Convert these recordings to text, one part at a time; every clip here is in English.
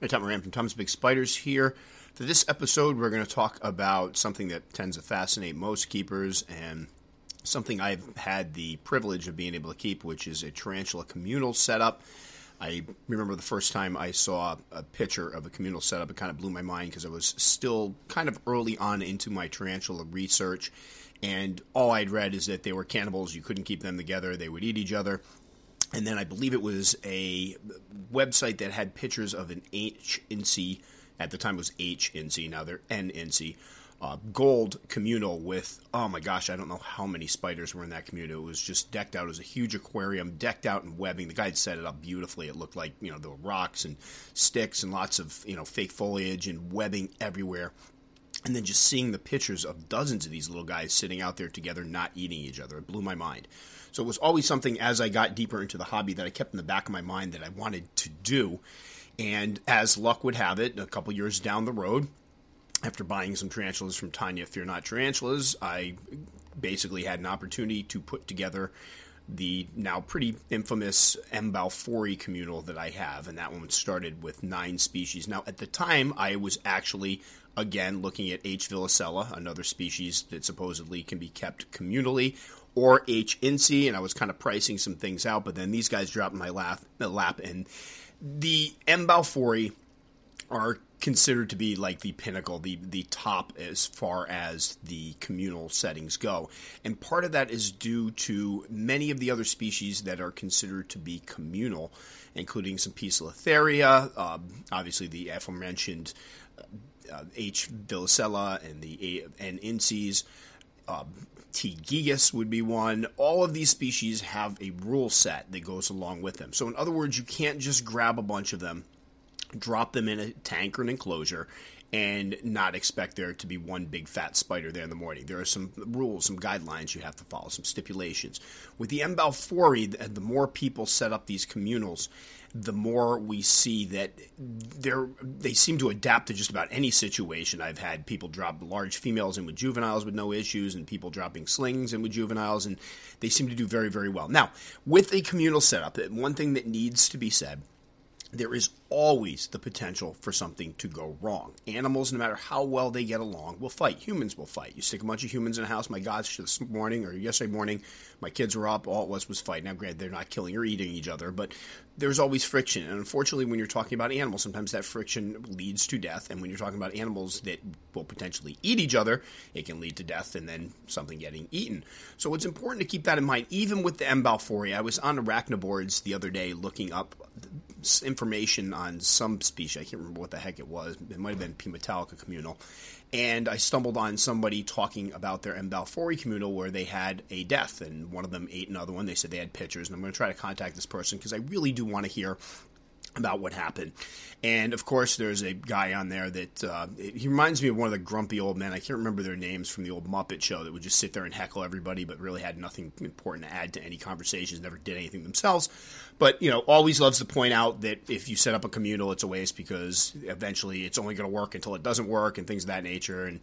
Hey, Tom Moran from Tom's Big Spiders here. For this episode, we're going to talk about something that tends to fascinate most keepers and something I've had the privilege of being able to keep, which is a tarantula communal setup. I remember the first time I saw a picture of a communal setup, it kind of blew my mind because I was still kind of early on into my tarantula research. And all I'd read is that they were cannibals, you couldn't keep them together, they would eat each other and then I believe it was a website that had pictures of an HNC. At the time, it was HNC. Now they're NNC. Uh, gold communal with oh my gosh, I don't know how many spiders were in that communal. It was just decked out. It was a huge aquarium, decked out in webbing. The guy had set it up beautifully. It looked like you know there were rocks and sticks and lots of you know fake foliage and webbing everywhere. And then just seeing the pictures of dozens of these little guys sitting out there together, not eating each other, it blew my mind. So it was always something as I got deeper into the hobby that I kept in the back of my mind that I wanted to do. And as luck would have it, a couple years down the road, after buying some tarantulas from Tanya Fear Not Tarantulas, I basically had an opportunity to put together the now pretty infamous M. balfouri communal that I have, and that one started with nine species. Now, at the time, I was actually again looking at H. villosella, another species that supposedly can be kept communally, or H. incei, and I was kind of pricing some things out, but then these guys dropped my lap, lap and the M. balfouri are considered to be like the pinnacle, the the top as far as the communal settings go. And part of that is due to many of the other species that are considered to be communal, including some Poecilotheria, um, obviously the aforementioned uh, H. villosella and the A- and incies. Um, T. gigas would be one. All of these species have a rule set that goes along with them. So, in other words, you can't just grab a bunch of them, drop them in a tank or an enclosure, and not expect there to be one big fat spider there in the morning. There are some rules, some guidelines you have to follow, some stipulations. With the M. balfouri, the more people set up these communals, the more we see that they seem to adapt to just about any situation. I've had people drop large females in with juveniles with no issues, and people dropping slings in with juveniles, and they seem to do very very well. Now, with a communal setup, one thing that needs to be said there is always the potential for something to go wrong. Animals, no matter how well they get along, will fight. Humans will fight. You stick a bunch of humans in a house. My gosh, this morning or yesterday morning, my kids were up. All it was was fight. Now, granted, they're not killing or eating each other, but there's always friction. And unfortunately, when you're talking about animals, sometimes that friction leads to death. And when you're talking about animals that will potentially eat each other, it can lead to death and then something getting eaten. So it's important to keep that in mind. Even with the M. balfouri, I was on arachnoboards the other day looking up information on some species. I can't remember what the heck it was. It might have been P. metallica communal. And I stumbled on somebody talking about their M. balfouri communal where they had a death, and one of them ate another one. They said they had pictures, and I'm going to try to contact this person because I really do want to hear about what happened. And of course, there's a guy on there that uh, he reminds me of one of the grumpy old men. I can't remember their names from the old Muppet show that would just sit there and heckle everybody, but really had nothing important to add to any conversations. Never did anything themselves, but you know, always loves to point out that if you set up a communal, it's a waste because eventually it's only going to work until it doesn't work and things of that nature. And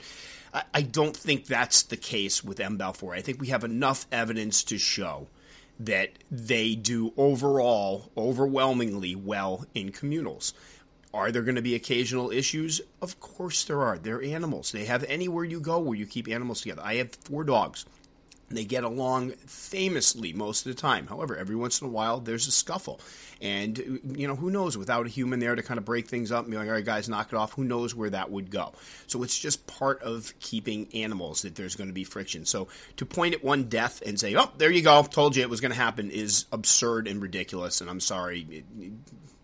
I, I don't think that's the case with M. Balfour. I think we have enough evidence to show that they do overall overwhelmingly well in communals. Are there going to be occasional issues? Of course there are. They're animals. They have anywhere you go where you keep animals together. I have four dogs. They get along famously most of the time. However, every once in a while there's a scuffle. And, you know, who knows, without a human there to kind of break things up and be like, all right, guys, knock it off, who knows where that would go. So it's just part of keeping animals that there's going to be friction. So to point at one death and say, oh, there you go, told you it was going to happen is absurd and ridiculous. And I'm sorry,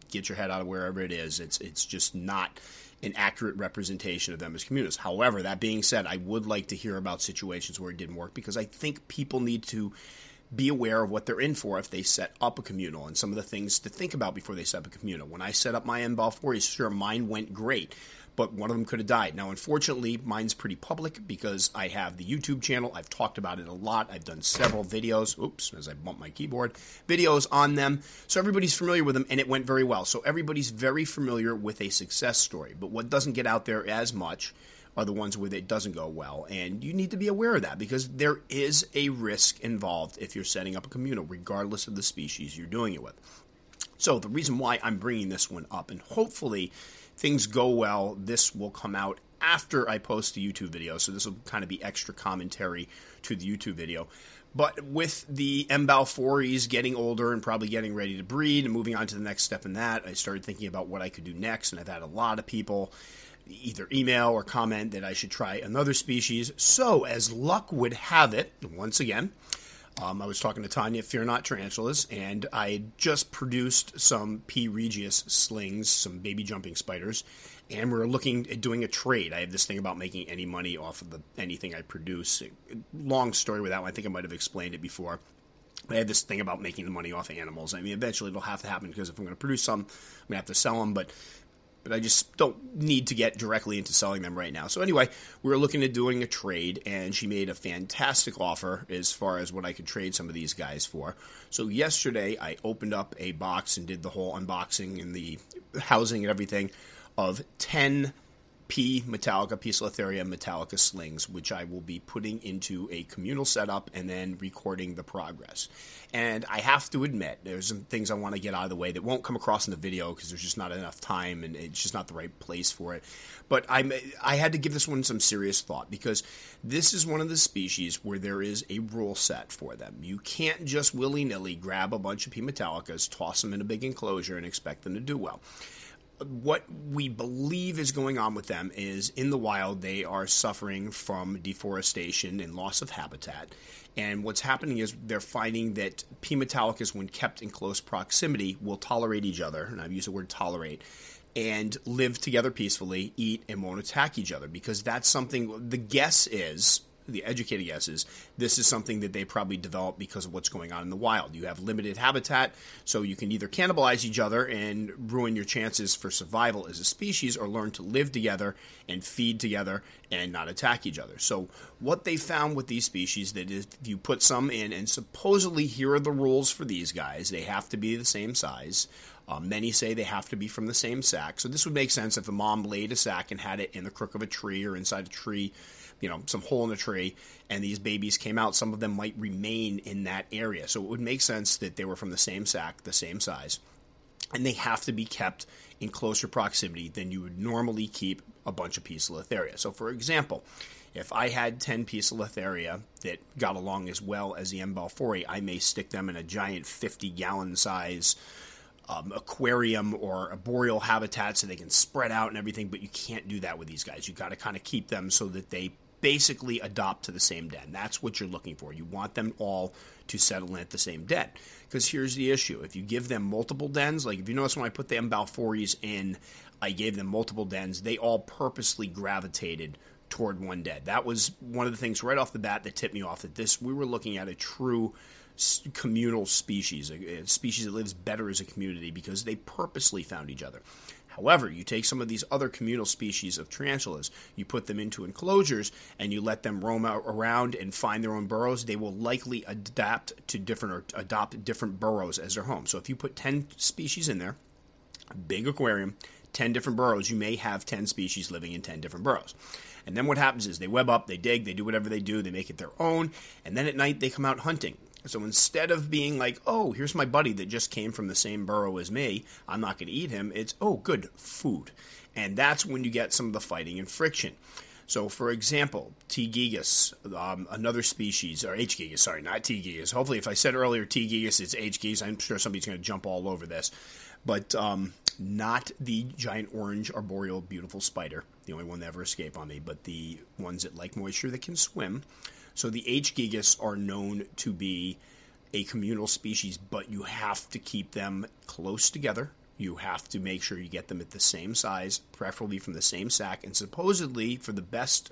get your head out of wherever it is. It's, it's just not an accurate representation of them as communists. However, that being said, I would like to hear about situations where it didn't work because I think people need to be aware of what they're in for if they set up a communal and some of the things to think about before they set up a communal. When I set up my M. balfouri, sure, mine went great, but one of them could have died. Now, unfortunately, mine's pretty public because I have the YouTube channel. I've talked about it a lot. I've done several videos. Oops, as I bump my keyboard, videos on them. So everybody's familiar with them, and it went very well. So everybody's very familiar with a success story. But what doesn't get out there as much are the ones where it doesn't go well. And you need to be aware of that because there is a risk involved if you're setting up a communal, regardless of the species you're doing it with. So, the reason why I'm bringing this one up, and hopefully things go well, this will come out after I post the YouTube video. So this will kind of be extra commentary to the YouTube video. But with the M. balfouris getting older and probably getting ready to breed and moving on to the next step in that, I started thinking about what I could do next. And I've had a lot of people either email or comment that I should try another species. So, as luck would have it, once again, um, I was talking to Tanya, Fear Not Tarantulas, and I just produced some P. regius slings, some baby jumping spiders, and we are looking at doing a trade. I have this thing about making any money off of the anything I produce. Long story with that one. I think I might have explained it before. I have this thing about making the money off of animals. I mean, eventually it'll have to happen because if I'm going to produce some, I'm going to have to sell them. But but I just don't need to get directly into selling them right now. So anyway, we were looking at doing a trade, and she made a fantastic offer as far as what I could trade some of these guys for. So yesterday, I opened up a box and did the whole unboxing and the housing and everything of 10 P Metallica, Poecilotheria Metallica slings, which I will be putting into a communal setup and then recording the progress. And I have to admit, there's some things I want to get out of the way that won't come across in the video because there's just not enough time and it's just not the right place for it. But i I had to give this one some serious thought because this is one of the species where there is a rule set for them. You can't just willy nilly grab a bunch of P Metallicas, toss them in a big enclosure, and expect them to do well what we believe is going on with them is in the wild they are suffering from deforestation and loss of habitat. And what's happening is they're finding that P. metallicus, when kept in close proximity, will tolerate each other, and I've used the word tolerate, and live together peacefully, eat, and won't attack each other because that's something. The guess is the educated guess is this is something that they probably developed because of what's going on in the wild. You have limited habitat, so you can either cannibalize each other and ruin your chances for survival as a species, or learn to live together and feed together and not attack each other. So, what they found with these species that if you put some in, and supposedly here are the rules for these guys, they have to be the same size. Uh, many say they have to be from the same sack. So this would make sense if a mom laid a sack and had it in the crook of a tree or inside a tree you know some hole in the tree and these babies came out some of them might remain in that area so it would make sense that they were from the same sack the same size and they have to be kept in closer proximity than you would normally keep a bunch of Poecilotheria. So, for example, if I had 10 Poecilotheria that got along as well as the M. balfouri, I may stick them in a giant 50 gallon size um, aquarium or a boreal habitat so they can spread out and everything, but you can't do that with these guys. You've got to kind of keep them so that they basically adopt to the same den. That's what you're looking for. You want them all to settle in at the same den. Because here's the issue: if you give them multiple dens, like if you notice when I put the balfouris in, I gave them multiple dens. They all purposely gravitated toward one den. That was one of the things right off the bat that tipped me off that this we were looking at a true communal species, a species that lives better as a community because they purposely found each other. However, you take some of these other communal species of tarantulas, you put them into enclosures, and you let them roam around and find their own burrows, they will likely adapt to different or adopt different burrows as their home. So if you put 10 species in there, big aquarium, 10 different burrows, you may have 10 species living in 10 different burrows. And then what happens is they web up, they dig, they do whatever they do, they make it their own, and then at night they come out hunting. So instead of being like, oh, here's my buddy that just came from the same burrow as me, I'm not going to eat him, it's, oh, good, food. And that's when you get some of the fighting and friction. So, for example, T. gigas, um, another species, or H. gigas, sorry, not T. gigas. Hopefully, if I said earlier T. gigas, it's H. gigas. I'm sure somebody's going to jump all over this. But um, not the giant orange arboreal beautiful spider, the only one that ever escaped on me, but the ones that like moisture that can swim. So the H. gigas are known to be a communal species, but you have to keep them close together. You have to make sure you get them at the same size, preferably from the same sack. And supposedly, for the best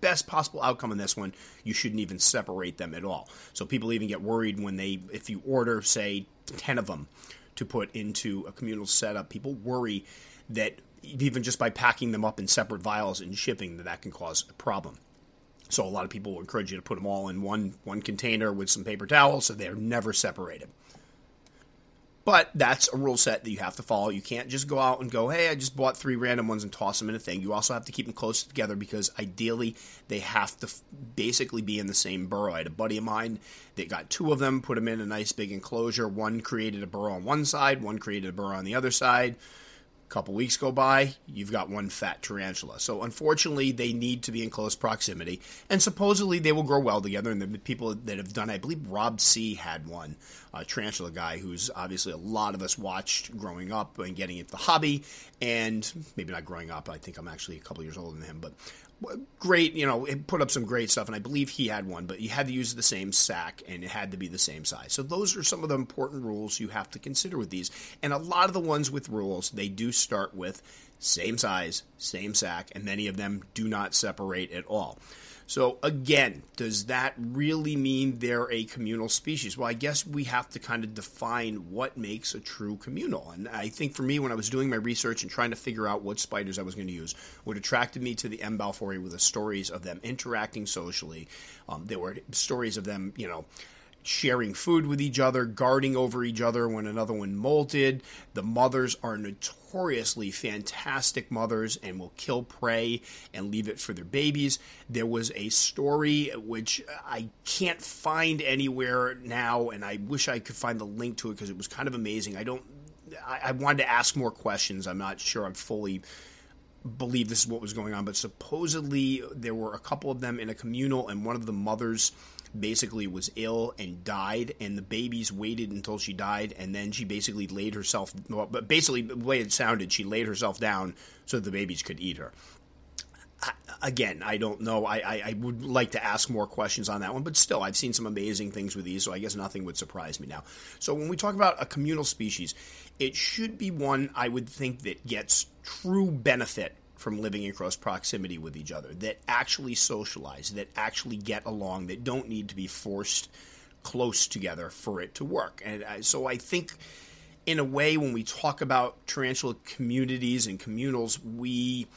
best possible outcome in this one, you shouldn't even separate them at all. So people even get worried when they, if you order, say, ten of them to put into a communal setup, people worry that even just by packing them up in separate vials and shipping, that that can cause a problem. So a lot of people will encourage you to put them all in one one container with some paper towels, so they're never separated. But that's a rule set that you have to follow. You can't just go out and go, hey, I just bought three random ones and toss them in a thing. You also have to keep them close together because ideally they have to f- basically be in the same burrow. I had a buddy of mine that got two of them, put them in a nice big enclosure. One created a burrow on one side, one created a burrow on the other side couple weeks go by, you've got one fat tarantula. So unfortunately, they need to be in close proximity, and supposedly they will grow well together. And the people that have done, I believe Rob C had one, a tarantula guy who's obviously a lot of us watched growing up and getting into the hobby, and maybe not growing up. I think I'm actually a couple years older than him, but great, you know, it put up some great stuff, and I believe he had one, but you had to use the same sack, and it had to be the same size. So those are some of the important rules you have to consider with these. And a lot of the ones with rules, they do start with same size, same sack, and many of them do not separate at all. So, again, does that really mean they're a communal species? Well, I guess we have to kind of define what makes a true communal. And I think for me, when I was doing my research and trying to figure out what spiders I was going to use, what attracted me to the M. balfouri were the stories of them interacting socially. Um, there were stories of them, you know, sharing food with each other, guarding over each other when another one molted. The mothers are notoriously fantastic mothers and will kill prey and leave it for their babies. There was a story which I can't find anywhere now, and I wish I could find the link to it because it was kind of amazing. I don't. I, I wanted to ask more questions. I'm not sure I'm fully believe this is what was going on, but supposedly there were a couple of them in a communal, and one of the mothers basically was ill and died, and the babies waited until she died, and then she basically laid herself. Well, but basically, the way it sounded, she laid herself down so the babies could eat her. again, I don't know. I, I, I, would like to ask more questions on that one, but still, I've seen some amazing things with these, so I guess nothing would surprise me now. So, when we talk about a communal species, it should be one I would think that gets true benefit from living in close proximity with each other, that actually socialize, that actually get along, that don't need to be forced close together for it to work. And so I think, in a way, when we talk about tarantula communities and communals, we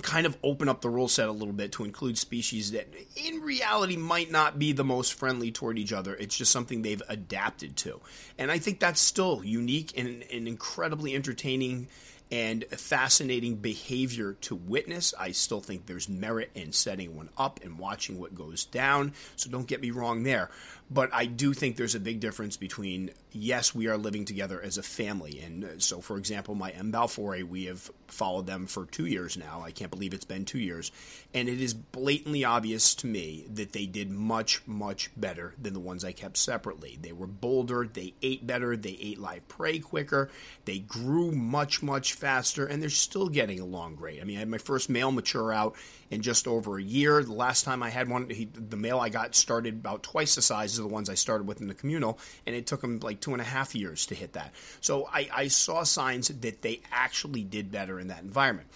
kind of open up the rule set a little bit to include species that in reality might not be the most friendly toward each other. It's just something they've adapted to. And I think that's still unique and, and incredibly entertaining and fascinating behavior to witness. I still think there's merit in setting one up and watching what goes down. So don't get me wrong there. But I do think there's a big difference between, yes, we are living together as a family. And uh, so, for example, my M. balfouri, we have followed them for two years now. I can't believe it's been two years. And it is blatantly obvious to me that they did much, much better than the ones I kept separately. They were bolder, they ate better, they ate live prey quicker, they grew much, much faster, and they're still getting along great. I mean, I had my first male mature out in just over a year. The last time I had one, he, the male I got started about twice the size of the ones I started with in the communal, and it took him like two and a half years to hit that. So I, I saw signs that they actually did better in that environment.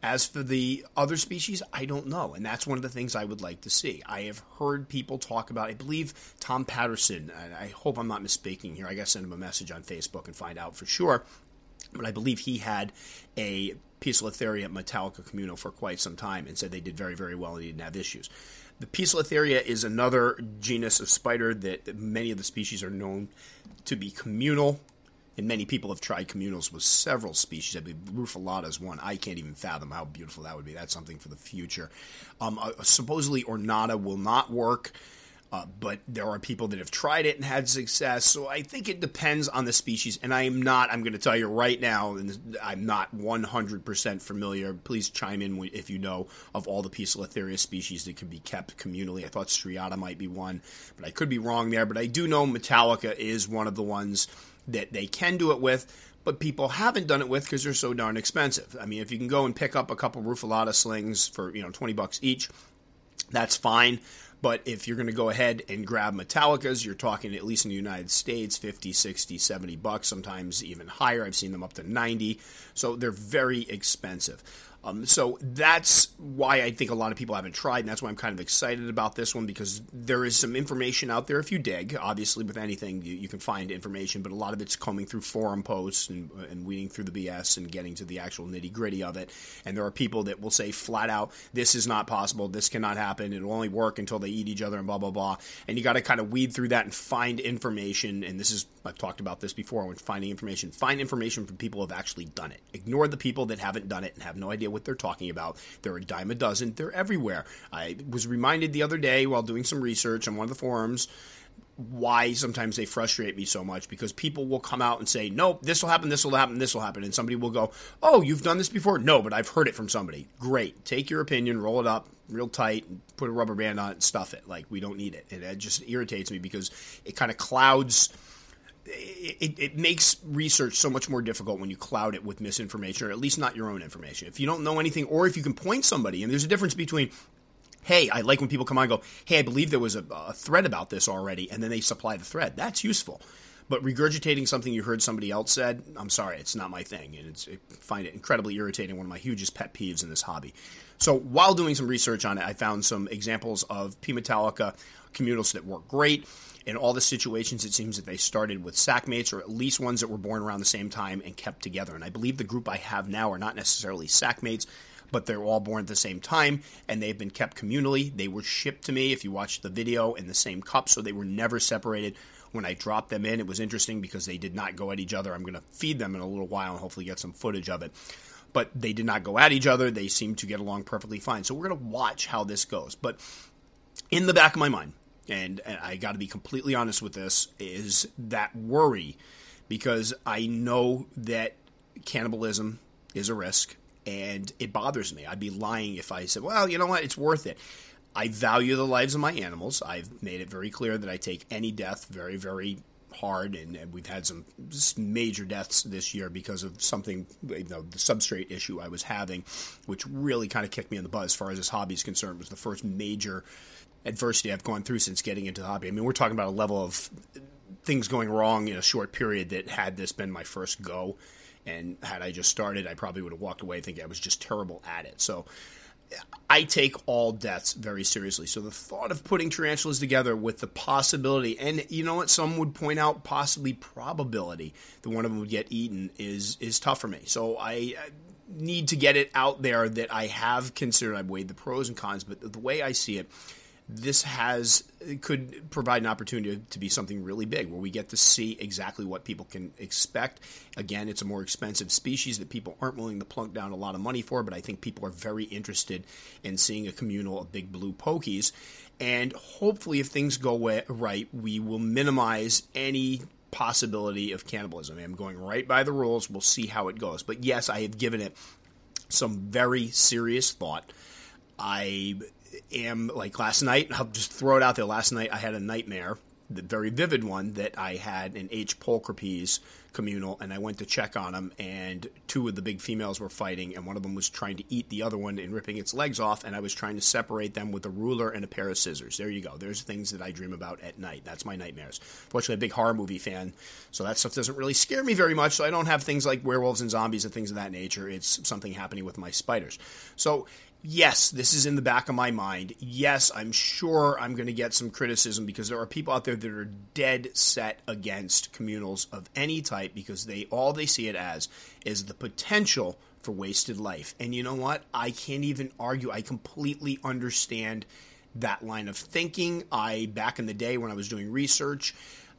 As for the other species, I don't know. And that's one of the things I would like to see. I have heard people talk about, I believe Tom Patterson, I hope I'm not misspeaking here. I got to send him a message on Facebook and find out for sure. But I believe he had a Poecilotheria metallica communal for quite some time and said they did very, very well and didn't have issues. The Poecilotheria is another genus of spider that many of the species are known to be communal, and many people have tried communals with several species. I believe Rufilata is one. I can't even fathom how beautiful that would be. That's something for the future. Um, uh, supposedly, Ornata will not work. Uh, but there are people that have tried it and had success. So I think it depends on the species. And I am not, I'm going to tell you right now, and I'm not 100% familiar. Please chime in if you know of all the Poecilotheria species that can be kept communally. I thought Striata might be one, but I could be wrong there. But I do know Metallica is one of the ones that they can do it with but people haven't done it with because they're so darn expensive. I mean, if you can go and pick up a couple Rufilata slings for you know twenty bucks each, that's fine. But if you're going to go ahead and grab Metallicas, you're talking at least in the United States 50, 60, 70 bucks, sometimes even higher. I've seen them up to 90. So they're very expensive. Um, so that's why I think a lot of people haven't tried, and that's why I'm kind of excited about this one because there is some information out there if you dig. Obviously, with anything, you, you can find information, but a lot of it's coming through forum posts and, and weeding through the BS and getting to the actual nitty gritty of it. And there are people that will say flat out, this is not possible, this cannot happen, it'll only work until they eat each other, and blah, blah, blah. And you got to kind of weed through that and find information. And this is, I've talked about this before when finding information. Find information from people who have actually done it. Ignore the people that haven't done it and have no idea what they're talking about. They're a dime a dozen. They're everywhere. I was reminded the other day while doing some research on one of the forums why sometimes they frustrate me so much because people will come out and say, "Nope, this will happen, this will happen, this will happen," and somebody will go, "Oh, you've done this before?" No, but I've heard it from somebody. Great, take your opinion, roll it up real tight, put a rubber band on it, stuff it. Like we don't need it. And it just irritates me because it kind of clouds. It, it makes research so much more difficult when you cloud it with misinformation, or at least not your own information. If you don't know anything, or if you can point somebody, and there's a difference between hey, I like when people come on and go, hey, I believe there was a, a thread about this already, and then they supply the thread. That's useful. But regurgitating something you heard somebody else said, I'm sorry, it's not my thing, and it's, I find it incredibly irritating. One of my hugest pet peeves in this hobby. So while doing some research on it, I found some examples of P Metallica communals that work great. In all the situations, it seems that they started with sackmates, or at least ones that were born around the same time and kept together. And I believe the group I have now are not necessarily sackmates, but they're all born at the same time and they've been kept communally. They were shipped to me, if you watch the video, in the same cup, so they were never separated. When I dropped them in, it was interesting because they did not go at each other. I'm going to feed them in a little while and hopefully get some footage of it. But they did not go at each other. They seemed to get along perfectly fine. So we're going to watch how this goes. But in the back of my mind, and, and I got to be completely honest with this, is that worry because I know that cannibalism is a risk and it bothers me. I'd be lying if I said, well, you know what, it's worth it. I value the lives of my animals. I've made it very clear that I take any death very, very hard, and, and we've had some major deaths this year because of something, you know, the substrate issue I was having, which really kind of kicked me in the butt as far as this hobby is concerned. It was the first major adversity I've gone through since getting into the hobby. I mean, we're talking about a level of things going wrong in a short period that had this been my first go and had I just started, I probably would have walked away thinking I was just terrible at it. So I take all deaths very seriously. So the thought of putting tarantulas together with the possibility, and you know what, some would point out possibly probability that one of them would get eaten is is tough for me. So I need to get it out there that I have considered. I've weighed the pros and cons, but the way I see it this has could provide an opportunity to be something really big where we get to see exactly what people can expect. Again, it's a more expensive species that people aren't willing to plunk down a lot of money for, but I think people are very interested in seeing a communal of big blue pokies. And hopefully, if things go right, we will minimize any possibility of cannibalism. I'm going right by the rules. We'll see how it goes. But yes, I have given it some very serious thought. I am like last night. I'll just throw it out there. Last night I had a nightmare, the very vivid one that I had an H. pulchripes communal, and I went to check on them, and two of the big females were fighting, and one of them was trying to eat the other one and ripping its legs off, and I was trying to separate them with a ruler and a pair of scissors. There you go. There's things that I dream about at night. That's my nightmares. Fortunately, a big horror movie fan, so that stuff doesn't really scare me very much. So I don't have things like werewolves and zombies and things of that nature. It's something happening with my spiders. So yes, this is in the back of my mind. Yes, I'm sure I'm going to get some criticism because there are people out there that are dead set against communals of any type because they all they see it as is the potential for wasted life. And you know what? I can't even argue. I completely understand that line of thinking. I back in the day when I was doing research,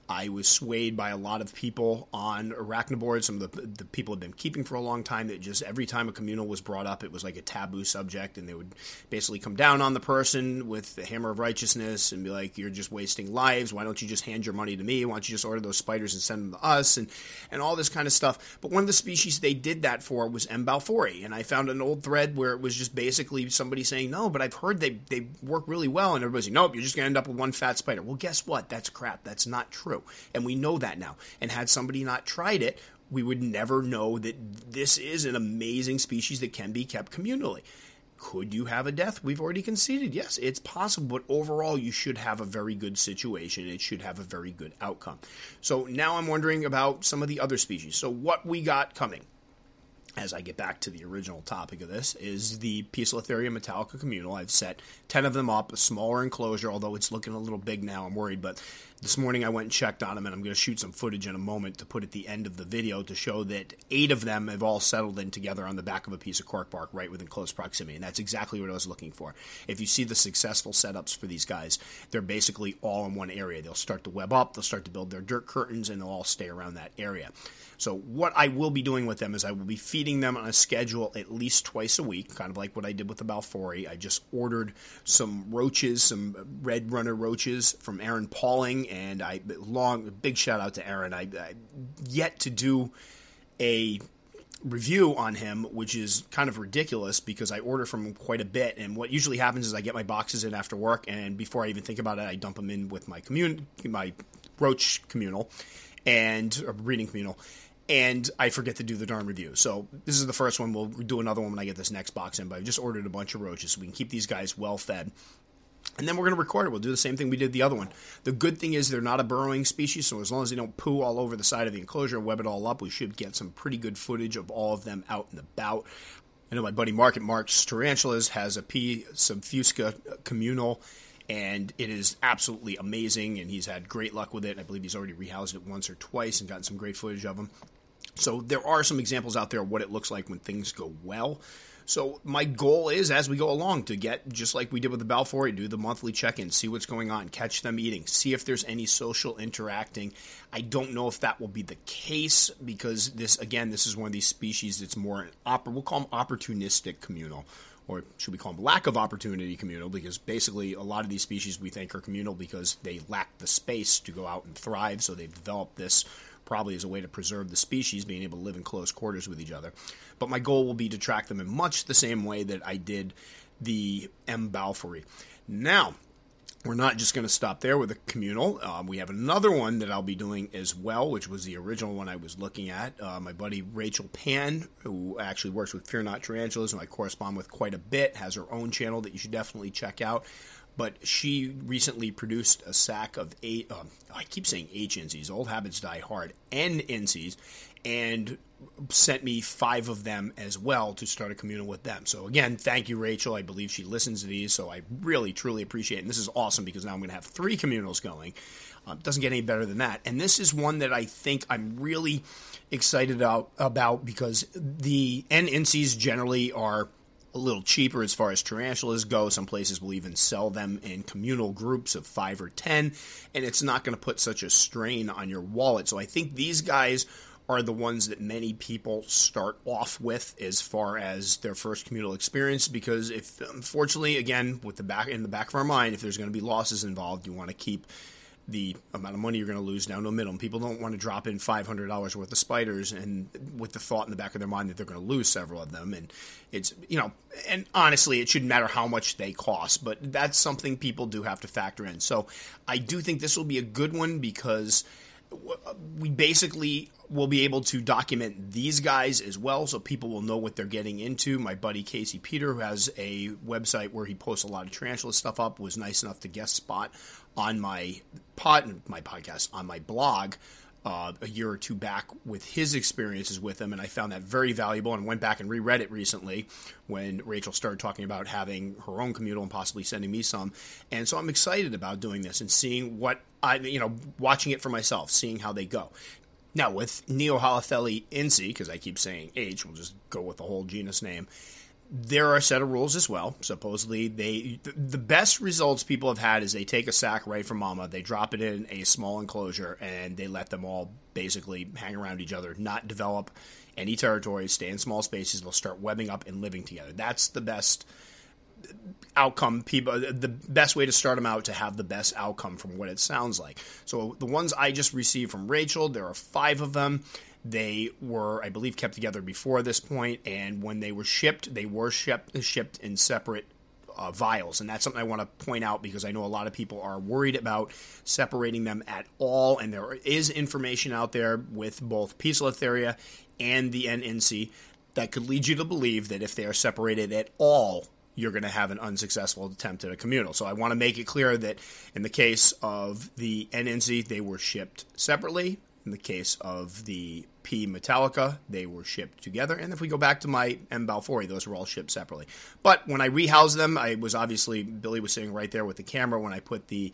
I was swayed by a lot of people on arachnoboards, some of the, the people have been keeping for a long time. That just every time a communal was brought up, it was like a taboo subject, and they would basically come down on the person with the hammer of righteousness and be like, "You're just wasting lives. Why don't you just hand your money to me? Why don't you just order those spiders and send them to us?" and and all this kind of stuff. But one of the species they did that for was M. balfouri, and I found an old thread where it was just basically somebody saying, "No, but I've heard they they work really well," and everybody's like, "Nope, you're just going to end up with one fat spider." Well, guess what? That's crap. That's not true. And we know that now. And had somebody not tried it, we would never know that this is an amazing species that can be kept communally. Could you have a death? We've already conceded. Yes, it's possible, but overall, you should have a very good situation. It should have a very good outcome. So now I'm wondering about some of the other species. So, what we got coming as I get back to the original topic of this, is the Poecilotheria metallica communal. I've set 10 of them up, a smaller enclosure, although it's looking a little big now. I'm worried, but this morning I went and checked on them, and I'm going to shoot some footage in a moment to put at the end of the video to show that eight of them have all settled in together on the back of a piece of cork bark right within close proximity. And that's exactly what I was looking for. If you see the successful setups for these guys, they're basically all in one area. They'll start to web up, they'll start to build their dirt curtains, and they'll all stay around that area. So, what I will be doing with them is I will be feeding them on a schedule at least twice a week, kind of like what I did with the Balfouri. I just ordered some roaches, some red runner roaches from Aaron Pauling, and I long big shout out to Aaron. I, I yet to do a review on him, which is kind of ridiculous because I order from him quite a bit. And what usually happens is I get my boxes in after work, and before I even think about it, I dump them in with my commun my roach communal and reading communal. And I forget to do the darn review. So this is the first one. We'll do another one when I get this next box in. But I just ordered a bunch of roaches so we can keep these guys well fed and then we're going to record it. We'll do the same thing we did the other one. The good thing is they're not a burrowing species, so as long as they don't poo all over the side of the enclosure, and web it all up, we should get some pretty good footage of all of them out and about. I know my buddy Mark at Mark's Tarantulas has a P. subfusca uh, communal, and it is absolutely amazing, and he's had great luck with it. I believe he's already rehoused it once or twice and gotten some great footage of them. So there are some examples out there of what it looks like when things go well. So my goal is, as we go along, to get just like we did with the Balfour, do the monthly check-in, see what's going on, catch them eating, see if there's any social interacting. I don't know if that will be the case because this, again, this is one of these species that's more we'll call them opportunistic communal or should we call them lack of opportunity communal because basically a lot of these species we think are communal because they lack the space to go out and thrive so they've developed this probably as a way to preserve the species being able to live in close quarters with each other. But my goal will be to track them in much the same way that I did the M. balfouri. Now, we're not just going to stop there with a communal. Um, we have another one that I'll be doing as well, which was the original one I was looking at. Uh, my buddy Rachel Pan, who actually works with Fear Not Tarantulas, who I correspond with quite a bit, has her own channel that you should definitely check out but she recently produced a sack of eight. Um, I keep saying NCs. Old habits die hard. N NCs, and sent me five of them as well to start a communal with them. So again, thank you, Rachel. I believe she listens to these, so I really truly appreciate it. And this is awesome because now I'm going to have three communals going. Um, doesn't get any better than that. And this is one that I think I'm really excited about, about because the NNCs generally are a little cheaper as far as tarantulas go. Some places will even sell them in communal groups of five or ten, and it's not going to put such a strain on your wallet. So I think these guys are the ones that many people start off with as far as their first communal experience because if unfortunately again with the back in the back of our mind if there's going to be losses involved you want to keep the amount of money you're going to lose down to a minimum. People don't want to drop in $500 worth of spiders and with the thought in the back of their mind that they're going to lose several of them. And it's, you know, and honestly, it shouldn't matter how much they cost, but that's something people do have to factor in. So I do think this will be a good one because we basically will be able to document these guys as well so people will know what they're getting into. My buddy Casey Peter, who has a website where he posts a lot of tarantula stuff up, was nice enough to guest spot on my pod, my podcast, on my blog uh, a year or two back with his experiences with them, and I found that very valuable. And went back and reread it recently when Rachel started talking about having her own communal and possibly sending me some. And so I'm excited about doing this and seeing what I, you know, watching it for myself, seeing how they go. Now with Neoholothele incei, because I keep saying H, we'll just go with the whole genus name there are a set of rules as well. Supposedly, they the best results people have had is they take a sack right from mama, they drop it in a small enclosure, and they let them all basically hang around each other, not develop any territory, stay in small spaces. They'll start webbing up and living together. That's the best outcome people the best way to start them out to have the best outcome from what it sounds like so the ones i just received from rachel there are five of them they were, I believe, kept together before this point, and when they were shipped, they were shipped shipped in separate uh, vials, and that's something I want to point out because I know a lot of people are worried about separating them at all, and there is information out there with both Poecilotheria and the NNC that could lead you to believe that if they are separated at all, you're going to have an unsuccessful attempt at a communal. So I want to make it clear that in the case of the NNC, they were shipped separately. In the case of the P Metallica, they were shipped together. And if we go back to my M Balfouri, those were all shipped separately. But when I rehoused them, I was obviously, Billy was sitting right there with the camera when I put the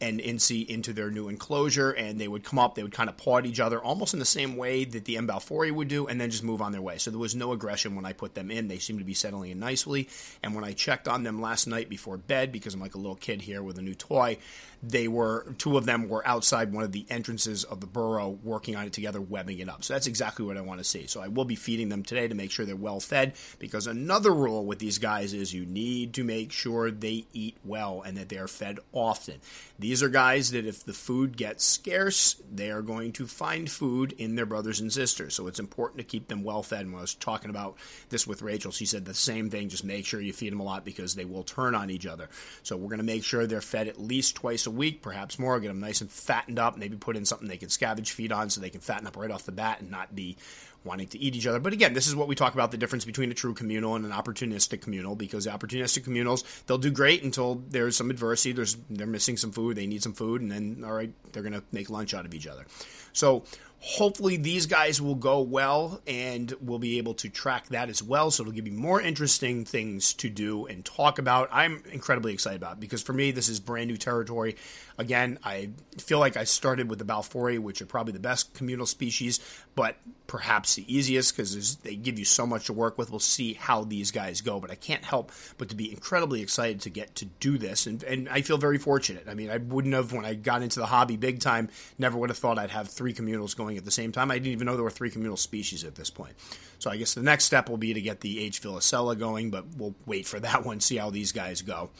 and Incei into their new enclosure, and they would come up, they would kind of paw at each other, almost in the same way that the M. balfouri would do, and then just move on their way. So there was no aggression when I put them in. They seemed to be settling in nicely. And when I checked on them last night before bed, because I'm like a little kid here with a new toy, they were two of them were outside one of the entrances of the burrow working on it together, webbing it up. So that's exactly what I want to see. So I will be feeding them today to make sure they're well fed, because another rule with these guys is you need to make sure they eat well and that they are fed often. These are guys that if the food gets scarce, they are going to find food in their brothers and sisters. So it's important to keep them well fed. And when I was talking about this with Rachel, she said the same thing. Just make sure you feed them a lot because they will turn on each other. So we're going to make sure they're fed at least twice a week, perhaps more. Get them nice and fattened up. Maybe put in something they can scavenge feed on so they can fatten up right off the bat and not be wanting to eat each other. But again, this is what we talk about the difference between a true communal and an opportunistic communal because opportunistic communals, they'll do great until there's some adversity, there's they're missing some food, they need some food, and then all right, they're going to make lunch out of each other. So hopefully these guys will go well and we'll be able to track that as well. So it'll give you more interesting things to do and talk about. I'm incredibly excited about because for me this is brand new territory again i feel like i started with the balfouri which are probably the best communal species but perhaps the easiest because they give you so much to work with we'll see how these guys go but i can't help but to be incredibly excited to get to do this and, and i feel very fortunate i mean i wouldn't have when i got into the hobby big time never would have thought i'd have three communals going at the same time. I didn't even know there were three communal species at this point. So I guess the next step will be to get the H. villosella going, but we'll wait for that one, see how these guys go.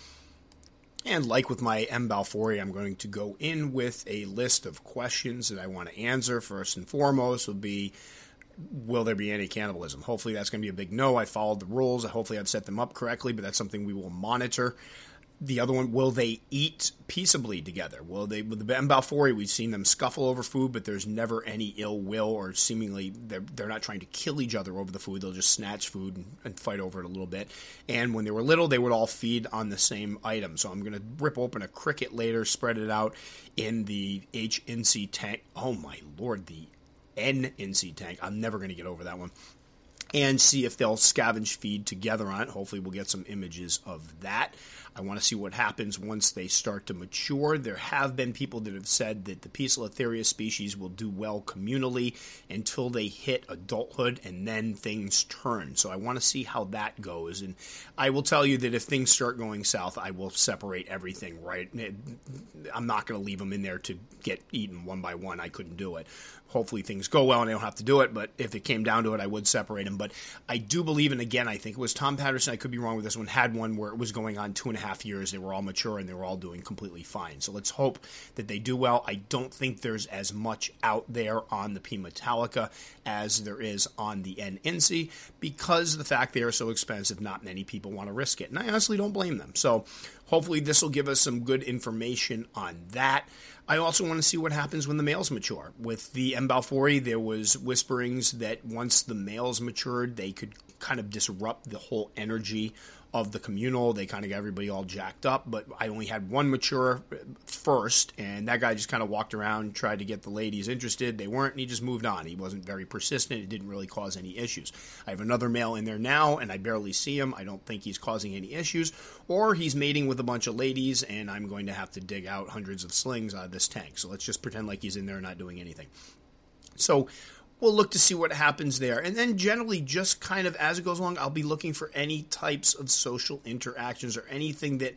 And like with my M. balfouri, I'm going to go in with a list of questions that I want to answer. First and foremost will be will there be any cannibalism? Hopefully that's going to be a big no. I followed the rules. Hopefully I've set them up correctly, but that's something we will monitor the other one, will they eat peaceably together? Will they, with the balfouri, we've seen them scuffle over food, but there's never any ill will or seemingly they're, they're not trying to kill each other over the food. They'll just snatch food and, and fight over it a little bit. And when they were little, they would all feed on the same item. So I'm going to rip open a cricket later, spread it out in the HNC tank. Oh my lord, the NNC tank. I'm never going to get over that one and see if they'll scavenge feed together on it. Hopefully, we'll get some images of that. I want to see what happens once they start to mature. There have been people that have said that the Poecilotheria species will do well communally until they hit adulthood and then things turn. So I want to see how that goes. And I will tell you that if things start going south, I will separate everything, right? I'm not going to leave them in there to get eaten one by one. I couldn't do it hopefully things go well and I don't have to do it. But if it came down to it, I would separate them. But I do believe, and again, I think it was Tom Patterson. I could be wrong with this one. Had one where it was going on two and a half years. They were all mature and they were all doing completely fine. So let's hope that they do well. I don't think there's as much out there on the P Metallica as there is on the N Incei because the fact they are so expensive, not many people want to risk it. And I honestly don't blame them. So hopefully this will give us some good information on that. I also want to see what happens when the males mature. With the M. balfouri, there was whisperings that once the males matured, they could kind of disrupt the whole energy of the communal. They kind of got everybody all jacked up, but I only had one mature first, and that guy just kind of walked around, tried to get the ladies interested. They weren't, and he just moved on. He wasn't very persistent. It didn't really cause any issues. I have another male in there now, and I barely see him. I don't think he's causing any issues, or he's mating with a bunch of ladies, and I'm going to have to dig out hundreds of slings out of this tank. So let's just pretend like he's in there not doing anything. So we'll look to see what happens there. And then generally, just kind of as it goes along, I'll be looking for any types of social interactions or anything that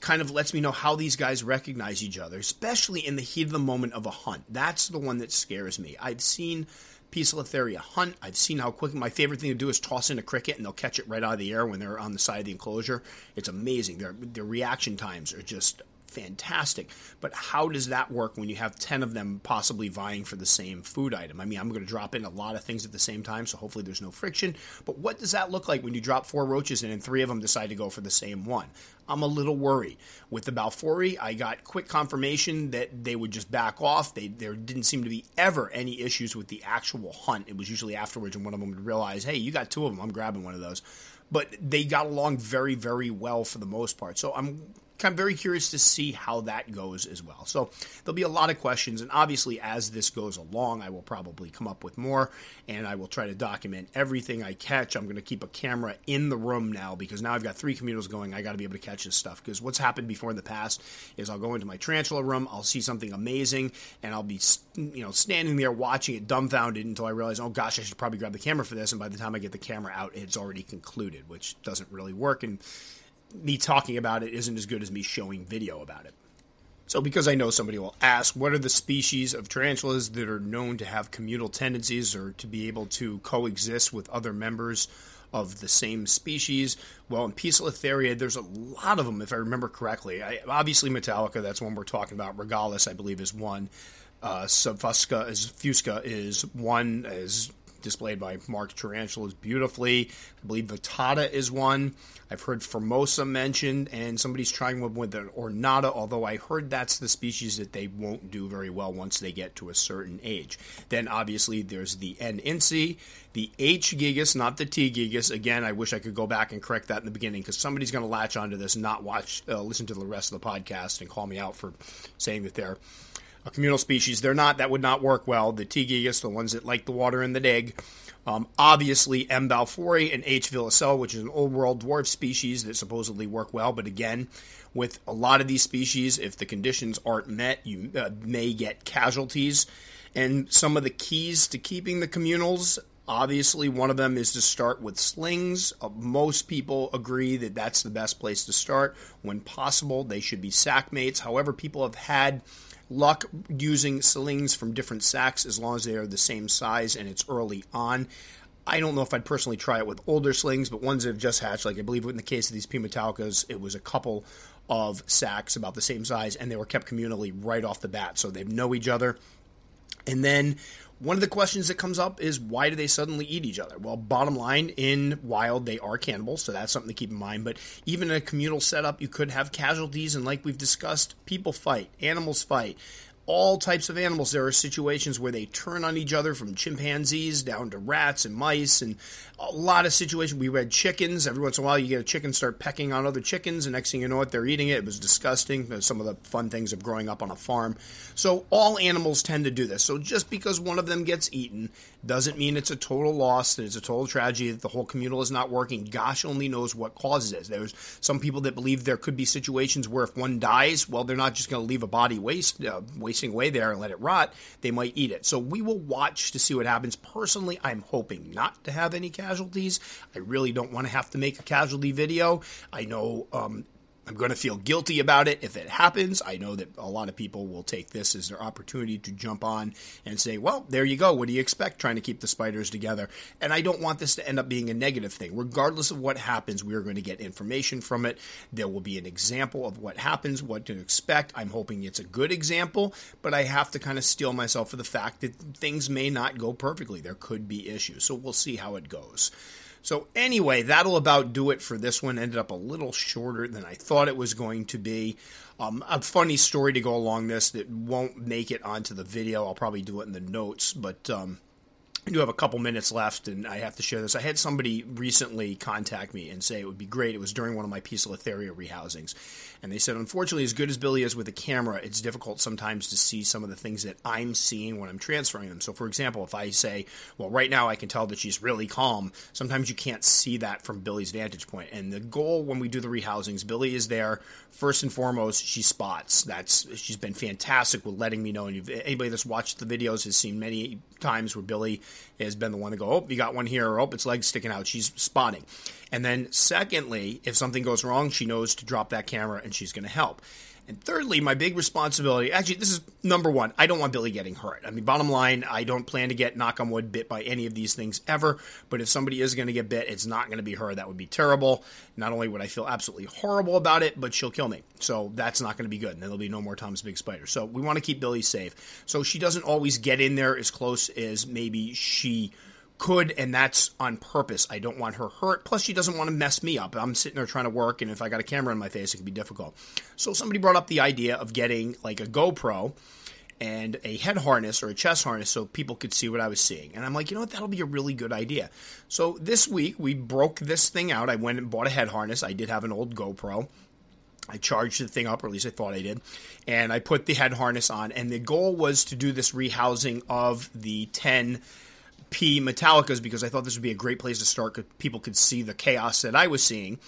kind of lets me know how these guys recognize each other, especially in the heat of the moment of a hunt. That's the one that scares me. I've seen Poecilotheria hunt. I've seen how quick. My favorite thing to do is toss in a cricket and they'll catch it right out of the air when they're on the side of the enclosure. It's amazing. Their their reaction times are just fantastic. But how does that work when you have 10 of them possibly vying for the same food item? I mean, I'm going to drop in a lot of things at the same time, so hopefully there's no friction. But what does that look like when you drop four roaches in and three of them decide to go for the same one? I'm a little worried. With the Balfouri, I got quick confirmation that they would just back off. They, there didn't seem to be ever any issues with the actual hunt. It was usually afterwards, and one of them would realize, hey, you got two of them. I'm grabbing one of those. But they got along very, very well for the most part. So I'm I'm very curious to see how that goes as well. So there'll be a lot of questions, and obviously, as this goes along, I will probably come up with more, and I will try to document everything I catch. I'm going to keep a camera in the room now because now I've got three communals going. I got to be able to catch this stuff because what's happened before in the past is I'll go into my tarantula room, I'll see something amazing, and I'll be you know standing there watching it dumbfounded until I realize, oh gosh, I should probably grab the camera for this, and by the time I get the camera out, it's already concluded, which doesn't really work, and me talking about it isn't as good as me showing video about it. So, because I know somebody will ask, what are the species of tarantulas that are known to have communal tendencies or to be able to coexist with other members of the same species? Well, in Poecilotheria, there's a lot of them, if I remember correctly. I, obviously, Metallica, that's one we're talking about. Regalis, I believe, is one. Uh, Subfusca is Fusca is one, as displayed by Mark Tarantulas beautifully. I believe Vittata is one. I've heard Formosa mentioned, and somebody's trying one with an Ornata, although I heard that's the species that they won't do very well once they get to a certain age. Then obviously there's the N. the H. gigas, not the T. gigas. Again, I wish I could go back and correct that in the beginning because somebody's going to latch onto this not watch, uh, listen to the rest of the podcast and call me out for saying that they're a communal species. They're not. That would not work well. The T. the ones that like the water and the dig. Um, obviously, M. balfouri and H. villosella, which is an old world dwarf species that supposedly work well. But again, with a lot of these species, if the conditions aren't met, you uh, may get casualties. And some of the keys to keeping the communals Obviously, one of them is to start with slings. Uh, most people agree that that's the best place to start. When possible, they should be sack mates. However, people have had luck using slings from different sacks as long as they are the same size and it's early on. I don't know if I'd personally try it with older slings, but ones that have just hatched, like I believe in the case of these P. metallicas, it was a couple of sacks about the same size, and they were kept communally right off the bat, so they know each other. And then one of the questions that comes up is why do they suddenly eat each other? Well, bottom line, in wild, they are cannibals, so that's something to keep in mind. But even in a communal setup, you could have casualties, and like we've discussed, people fight, animals fight all types of animals. There are situations where they turn on each other from chimpanzees down to rats and mice, and a lot of situations. We read chickens. Every once in a while, you get a chicken start pecking on other chickens, and next thing you know it, they're eating it. It was disgusting. Some of the fun things of growing up on a farm. So, all animals tend to do this. So, just because one of them gets eaten doesn't mean it's a total loss, that it's a total tragedy, that the whole communal is not working. Gosh only knows what causes it. There's some people that believe there could be situations where if one dies, well, they're not just going to leave a body waste, uh, wasting away there and let it rot. They might eat it. So, we will watch to see what happens. Personally, I'm hoping not to have any casualties. I really don't want to have to make a casualty video. I know um, I'm going to feel guilty about it if it happens. I know that a lot of people will take this as their opportunity to jump on and say, well, there you go. What do you expect trying to keep the spiders together? And I don't want this to end up being a negative thing. Regardless of what happens, we are going to get information from it. There will be an example of what happens, what to expect. I'm hoping it's a good example, but I have to kind of steel myself for the fact that things may not go perfectly. There could be issues. So we'll see how it goes. So anyway, that'll about do it for this one. Ended up a little shorter than I thought it was going to be. Um, a funny story to go along this that won't make it onto the video. I'll probably do it in the notes, but um, I do have a couple minutes left, and I have to share this. I had somebody recently contact me and say it would be great. It was during one of my piece of Poecilotheria rehousings, and they said, unfortunately, as good as Billy is with a camera, it's difficult sometimes to see some of the things that I'm seeing when I'm transferring them. So, for example, if I say, well, right now I can tell that she's really calm, sometimes you can't see that from Billy's vantage point. And the goal when we do the rehousings, Billy is there first and foremost. She spots. That's she's been fantastic with letting me know. And anybody that's watched the videos has seen many times where Billy has been the one to go, oh, you got one here, or oh, its legs sticking out. She's spotting. And then, secondly, if something goes wrong, she knows to drop that camera and she's going to help. And thirdly, my big responsibility actually, this is number one. I don't want Billy getting hurt. I mean, bottom line, I don't plan to get, knock on wood, bit by any of these things ever. But if somebody is going to get bit, it's not going to be her. That would be terrible. Not only would I feel absolutely horrible about it, but she'll kill me. So that's not going to be good. And there'll be no more Tom's Big Spider. So we want to keep Billy safe. So she doesn't always get in there as close as maybe she could, and that's on purpose. I don't want her hurt. Plus, she doesn't want to mess me up. I'm sitting there trying to work, and if I got a camera in my face, it can be difficult. So, somebody brought up the idea of getting like a GoPro and a head harness or a chest harness so people could see what I was seeing. And I'm like, you know what? That'll be a really good idea. So, this week we broke this thing out. I went and bought a head harness. I did have an old GoPro I charged the thing up, or at least I thought I did, and I put the head harness on. And the goal was to do this rehousing of the 10 P Metallicas because I thought this would be a great place to start because people could see the chaos that I was seeing.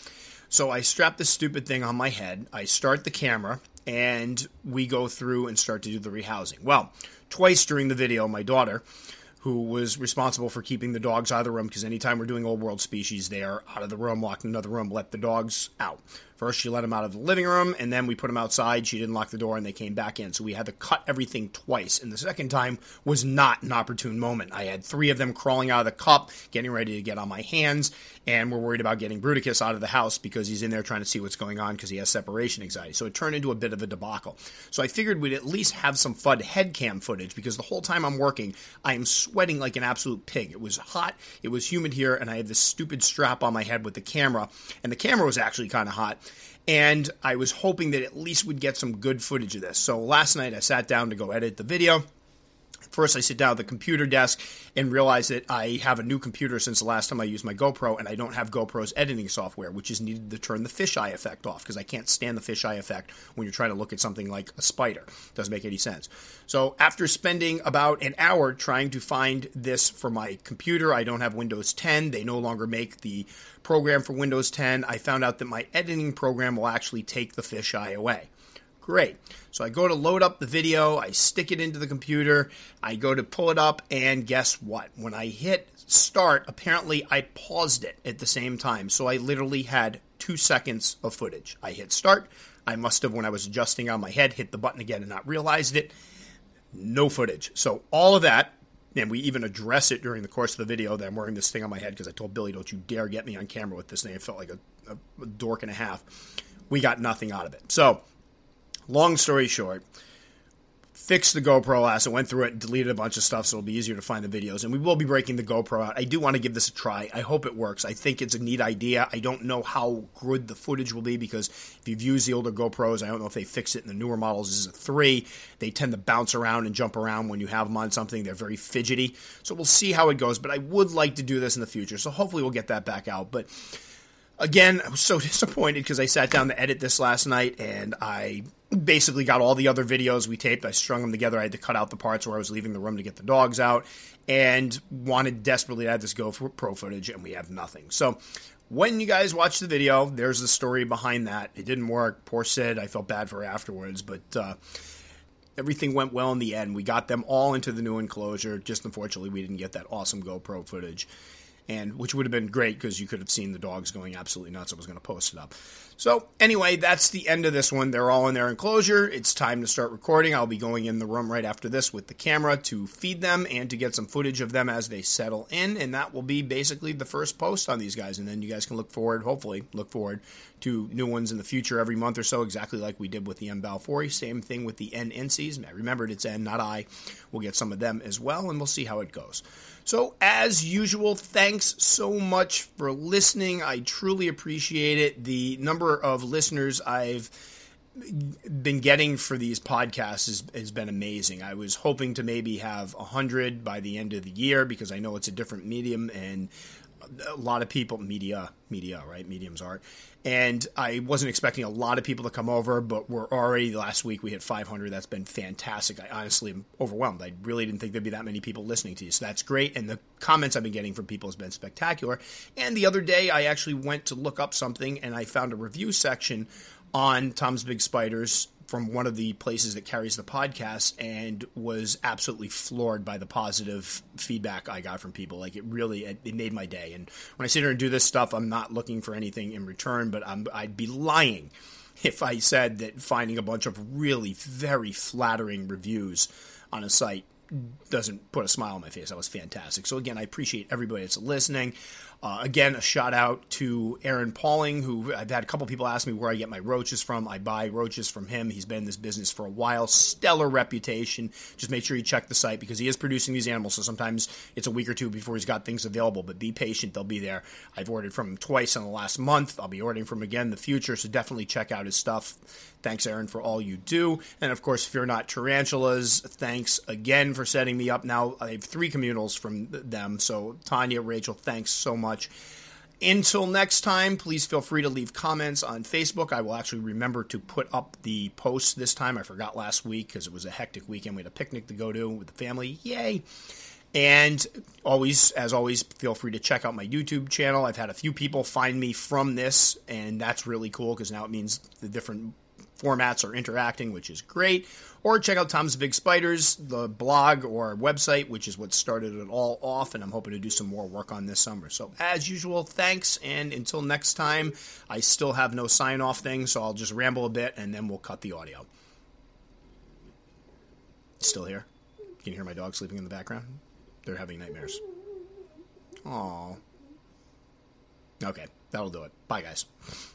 So I strap this stupid thing on my head. I start the camera, and we go through and start to do the rehousing. Well, twice during the video, my daughter who was responsible for keeping the dogs out of the room because anytime we're doing old world species, they are out of the room, locked in another room, let the dogs out. First, she let him out of the living room, and then we put him outside. She didn't lock the door, and they came back in. So we had to cut everything twice. And the second time was not an opportune moment. I had three of them crawling out of the cup, getting ready to get on my hands, and we're worried about getting Bruticus out of the house because he's in there trying to see what's going on because he has separation anxiety. So it turned into a bit of a debacle. So I figured we'd at least have some FUD head cam footage because the whole time I'm working, I am sweating like an absolute pig. It was hot, it was humid here, and I had this stupid strap on my head with the camera, and the camera was actually kind of hot and I was hoping that at least we'd get some good footage of this. So last night I sat down to go edit the video. First, I sit down at the computer desk and realize that I have a new computer since the last time I used my GoPro, and I don't have GoPro's editing software, which is needed to turn the fisheye effect off because I can't stand the fisheye effect when you're trying to look at something like a spider. It Doesn't make any sense. So, after spending about an hour trying to find this for my computer, I don't have Windows 10. They no longer make the program for Windows 10. I found out that my editing program will actually take the fisheye away. Great. So I go to load up the video, I stick it into the computer, I go to pull it up, and guess what? When I hit start, apparently I paused it at the same time. So I literally had two seconds of footage. I hit start. I must have, when I was adjusting on my head, hit the button again and not realized it. No footage. So all of that, and we even address it during the course of the video that I'm wearing this thing on my head because I told Billy, don't you dare get me on camera with this thing. It felt like a, a, dork and a half. We got nothing out of it. So Long story short, fixed the GoPro asset, went through it, deleted a bunch of stuff so it'll be easier to find the videos. And we will be breaking the GoPro out. I do want to give this a try. I hope it works. I think it's a neat idea. I don't know how good the footage will be because if you've used the older GoPros, I don't know if they fix it in the newer models. This is a 3. They tend to bounce around and jump around when you have them on something. They're very fidgety. So we'll see how it goes. But I would like to do this in the future. So hopefully we'll get that back out. But again, I was so disappointed because I sat down to edit this last night and I basically got all the other videos we taped. I strung them together. I had to cut out the parts where I was leaving the room to get the dogs out and wanted desperately to have this GoPro footage, and we have nothing. So when you guys watch the video, there's the story behind that. It didn't work. Poor Sid. I felt bad for afterwards, but uh, everything went well in the end. We got them all into the new enclosure. Just unfortunately, we didn't get that awesome GoPro footage and which would have been great because you could have seen the dogs going absolutely nuts. I was going to post it up. So anyway, that's the end of this one. They're all in their enclosure. It's time to start recording. I'll be going in the room right after this with the camera to feed them and to get some footage of them as they settle in, and that will be basically the first post on these guys. And then you guys can look forward, hopefully, look forward to new ones in the future every month or so, exactly like we did with the M Balfouri. Same thing with the N Inceis. Remembered it's N, not I. We'll get some of them as well, and we'll see how it goes. So, as usual, thanks so much for listening. I truly appreciate it. The number of listeners I've been getting for these podcasts has, has been amazing. I was hoping to maybe have 100 by the end of the year because I know it's a different medium and a lot of people media media right? Mediums art. And i wasn't expecting a lot of people to come over but we're already last week we hit 500 that's been fantastic. I honestly am overwhelmed. I really didn't think there'd be that many people listening to you. So that's great. And the comments i've been getting from people has been spectacular. And the other day i actually went to look up something and i found a review section on tom's big spiders from one of the places that carries the podcast and was absolutely floored by the positive feedback I got from people. Like it really, it, made my day. And when I sit here and do this stuff, I'm not looking for anything in return, but I'm, I'd be lying if I said that finding a bunch of really very flattering reviews on a site doesn't put a smile on my face. That was fantastic. So again, I appreciate everybody that's listening. Uh, again, a shout out to Aaron Pauling, who I've had a couple people ask me where I get my roaches from. I buy roaches from him. He's been in this business for a while. Stellar reputation. Just make sure you check the site because he is producing these animals. So sometimes it's a week or two before he's got things available. But be patient; they'll be there. I've ordered from him twice in the last month. I'll be ordering from him again in the future. So definitely check out his stuff. Thanks, Aaron, for all you do. And of course, Fear Not Tarantulas. Thanks again for setting me up. Now I have three communals from them. So Tanya, Rachel, thanks so much much. Until next time, please feel free to leave comments on Facebook. I will actually remember to put up the post this time. I forgot last week because it was a hectic weekend. We had a picnic to go to with the family. Yay! And always, as always, feel free to check out my YouTube channel. I've had a few people find me from this, and that's really cool because now it means the different formats are interacting, which is great. Or check out Tom's Big Spiders, the blog or website, which is what started it all off, and I'm hoping to do some more work on this summer. So, as usual, thanks, and until next time, I still have no sign off thing, so I'll just ramble a bit and then we'll cut the audio. Still here? Can you hear my dog sleeping in the background? They're having nightmares. Aww. Okay, that'll do it. Bye, guys.